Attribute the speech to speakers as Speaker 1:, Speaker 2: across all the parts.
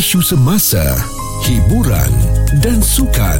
Speaker 1: isu semasa, hiburan dan sukan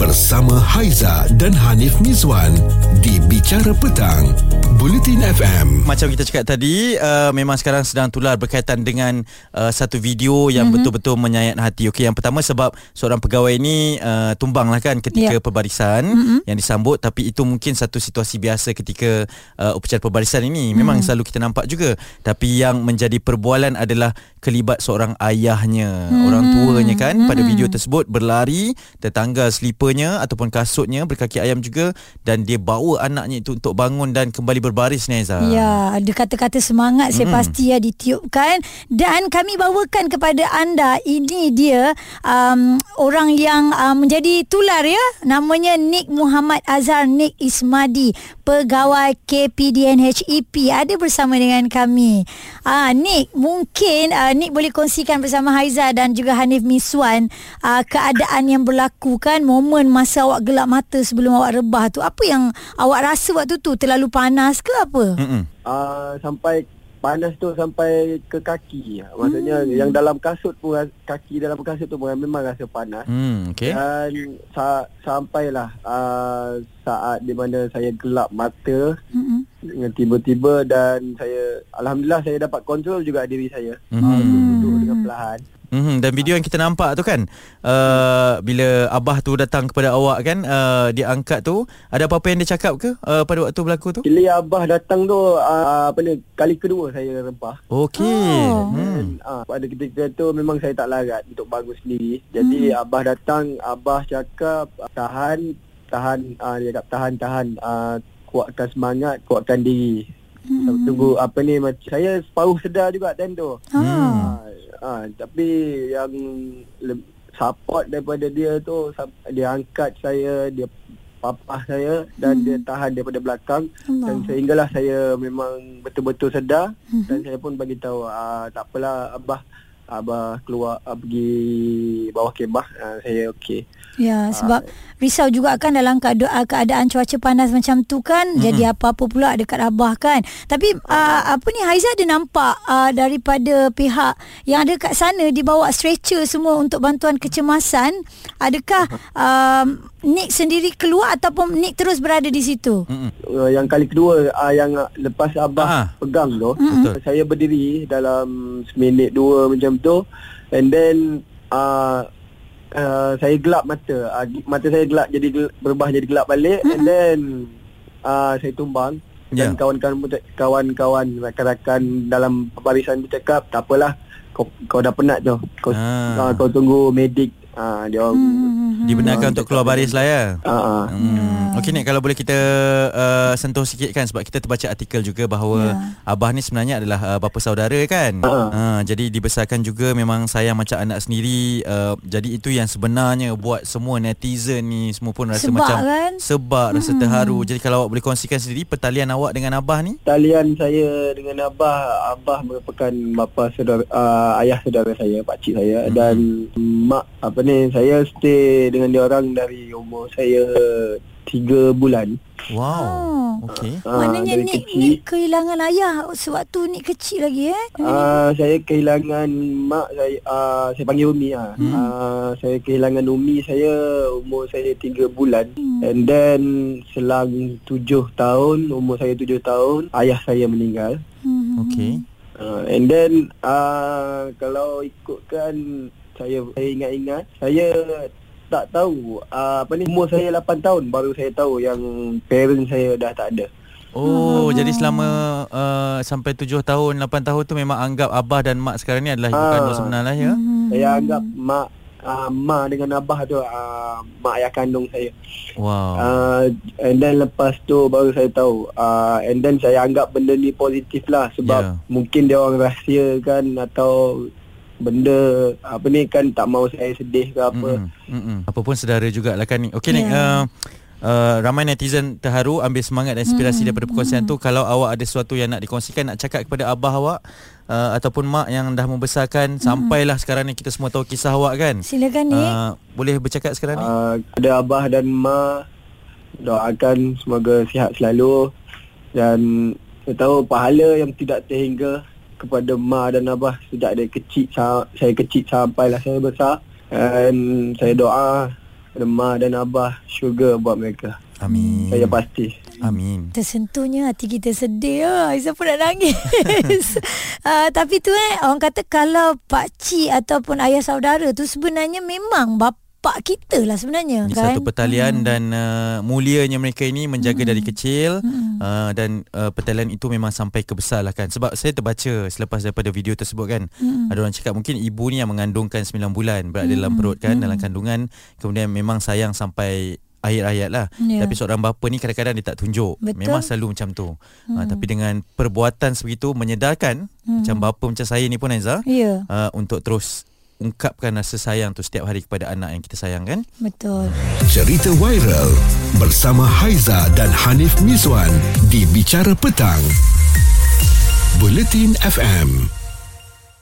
Speaker 1: bersama Haiza dan Hanif Mizwan di Bicara Petang, Bulletin FM.
Speaker 2: Macam kita cakap tadi, uh, memang sekarang sedang tular berkaitan dengan uh, satu video yang mm-hmm. betul-betul menyayat hati. Okey, yang pertama sebab seorang pegawai ini uh, tumbang lah kan ketika yeah. perbarisan mm-hmm. yang disambut tapi itu mungkin satu situasi biasa ketika uh, upacara perbarisan ini. Memang mm. selalu kita nampak juga. Tapi yang menjadi perbualan adalah kelibat seorang ayahnya, mm. orang tuanya kan mm. pada video tersebut berlari lari tertanggal slipernya ataupun kasutnya berkaki ayam juga dan dia bawa anaknya itu untuk bangun dan kembali berbaris ni Aizah.
Speaker 3: Ya, ada kata-kata semangat saya hmm. pasti ya ditiupkan dan kami bawakan kepada anda ini dia um, orang yang um, menjadi tular ya namanya Nick Muhammad Azhar Nick Ismadi pegawai KPDNHEP ada bersama dengan kami. Ah Nick, mungkin uh, Nick boleh kongsikan bersama Haiza dan juga Hanif Miswan uh, keadaan keadaan yang berlaku kan momen masa awak gelap mata sebelum awak rebah tu. Apa yang awak rasa waktu tu? Terlalu panas ke apa?
Speaker 4: Uh, sampai panas tu sampai ke kaki maksudnya hmm. yang dalam kasut pun kaki dalam kasut tu pun memang rasa panas
Speaker 2: hmm, okay.
Speaker 4: dan sa- sampailah uh, saat di mana saya gelap mata hmm. dengan tiba-tiba dan saya alhamdulillah saya dapat kontrol juga diri saya hmm. uh, duduk dengan perlahan
Speaker 2: Mm-hmm. Dan video yang kita nampak tu kan uh, Bila Abah tu datang kepada awak kan uh, Dia angkat tu Ada apa-apa yang dia cakap ke uh, Pada waktu berlaku tu
Speaker 4: Bila Abah datang tu uh, apa ni, Kali kedua saya rempah
Speaker 2: Okey
Speaker 4: oh. hmm. uh, Pada ketika tu Memang saya tak larat Untuk bangun sendiri Jadi hmm. Abah datang Abah cakap Tahan Tahan uh, Dia cakap tahan-tahan uh, Kuatkan semangat Kuatkan diri hmm. Tunggu apa ni Saya separuh sedar juga time tu hmm. uh, Ha, tapi yang support daripada dia tu dia angkat saya, dia papah saya dan hmm. dia tahan daripada belakang Allah. dan sehinggalah saya memang betul-betul sedar hmm. dan saya pun bagi tahu ah tak apalah abah abah keluar uh, pergi bawah kemah uh, saya okey.
Speaker 3: Ya sebab uh, risau juga kan dalam keadaan, keadaan cuaca panas macam tu kan mm-hmm. jadi apa-apa pula dekat abah kan. Tapi uh, apa ni Haiza ada nampak uh, daripada pihak yang ada kat sana dibawa stretcher semua untuk bantuan kecemasan. Adakah um, Nick sendiri keluar ataupun Nick terus berada di situ?
Speaker 4: Uh, yang kali kedua uh, yang lepas abah Aha. pegang tu mm-hmm. saya berdiri dalam seminit dua macam tu and then uh, uh, saya gelap mata uh, mata saya gelap jadi gel- berubah jadi gelap balik mm-hmm. and then uh, saya tumbang yeah. dan kawan-kawan kawan-kawan rakan-rakan dalam barisan tu cakap tak apalah kau, kau dah penat tu kau, ah. uh, kau tunggu medik Ha, dia
Speaker 2: hmm. Dibenarkan untuk keluar baris lah ya. Uh-huh. Hmm. Okey ni kalau boleh kita uh, sentuh sikit kan sebab kita terbaca artikel juga bahawa yeah. abah ni sebenarnya adalah uh, bapa saudara kan. Uh-huh. Uh, jadi dibesarkan juga memang sayang macam anak sendiri. Uh, jadi itu yang sebenarnya buat semua netizen ni semua pun rasa sebab macam kan? sebab rasa hmm. terharu. Jadi kalau awak boleh kongsikan sendiri pertalian awak dengan abah ni?
Speaker 4: Talian saya dengan abah, abah merupakan bapa saudara uh, ayah saudara saya, pak cik saya hmm. dan mak apa ni saya stay dengan dia orang dari umur saya 3 bulan.
Speaker 2: Wow. Oh. Okey.
Speaker 3: Uh, Maknanya ni ni kehilangan ayah sewaktu ni kecil lagi eh?
Speaker 4: Uh, saya kehilangan mak saya uh, saya panggil Umi ah. Hmm. Uh, saya kehilangan Umi saya umur saya 3 bulan. Hmm. And then selang 7 tahun, umur saya 7 tahun, ayah saya meninggal.
Speaker 2: Hmm. Okey.
Speaker 4: Uh, and then uh, kalau ikutkan saya saya ingat-ingat saya tak tahu uh, apa ni umur saya 8 tahun baru saya tahu yang parent saya dah tak ada.
Speaker 2: Oh, hmm. jadi selama uh, sampai 7 tahun 8 tahun tu memang anggap abah dan mak sekarang ni adalah ibu uh, kandung sebenar lah ya.
Speaker 4: Hmm. Saya anggap mak uh, mak dengan abah tu uh, mak ayah kandung saya.
Speaker 2: Wow.
Speaker 4: Uh, and then lepas tu baru saya tahu uh, and then saya anggap benda ni positif lah sebab yeah. mungkin dia orang rahsiakan atau benda apa ni kan tak mau saya sedih ke apa.
Speaker 2: Mm-hmm. Mm-hmm. Apa pun saudara jugalah kan ni. Okey yeah. ni uh, uh, ramai netizen terharu ambil semangat dan inspirasi mm-hmm. daripada perkongsian mm-hmm. tu kalau awak ada sesuatu yang nak dikongsikan nak cakap kepada abah awak uh, ataupun mak yang dah membesarkan mm-hmm. sampailah sekarang ni kita semua tahu kisah awak kan.
Speaker 3: Silakan ni. Uh,
Speaker 2: boleh bercakap sekarang ni.
Speaker 4: Uh, ada abah dan mak doakan semoga sihat selalu dan saya tahu pahala yang tidak terhingga kepada ma dan abah sejak dari kecil sa- saya kecil sampailah saya besar dan saya doa kepada ma dan abah syurga buat mereka.
Speaker 2: Amin.
Speaker 4: Saya pasti.
Speaker 2: Amin.
Speaker 3: Tersentuhnya hati kita sedih ah. Aisyah pun nak nangis. uh, tapi tu eh orang kata kalau pak cik ataupun ayah saudara tu sebenarnya memang bapa kita lah sebenarnya
Speaker 2: Ini
Speaker 3: kan.
Speaker 2: satu pertalian hmm. dan uh, mulianya mereka ini menjaga hmm. dari kecil hmm. uh, dan uh, pertalian itu memang sampai ke besar lah kan. Sebab saya terbaca selepas daripada video tersebut kan. Hmm. Ada orang cakap mungkin ibu ni yang mengandungkan 9 bulan berada hmm. dalam perut kan hmm. dalam kandungan kemudian memang sayang sampai akhir hayat lah
Speaker 3: Ya.
Speaker 2: Tapi seorang bapa ni kadang-kadang dia tak tunjuk
Speaker 3: Betul.
Speaker 2: Memang selalu macam tu hmm. uh, Tapi dengan perbuatan sebegitu Menyedarkan hmm. Macam bapa macam saya ni pun Aiza
Speaker 3: Ya,
Speaker 2: uh, Untuk terus ungkapkan rasa sayang tu setiap hari kepada anak yang kita sayang kan
Speaker 3: betul.
Speaker 1: Cerita viral bersama Haiza dan Hanif Miswan di Bicara Petang. Buletin FM.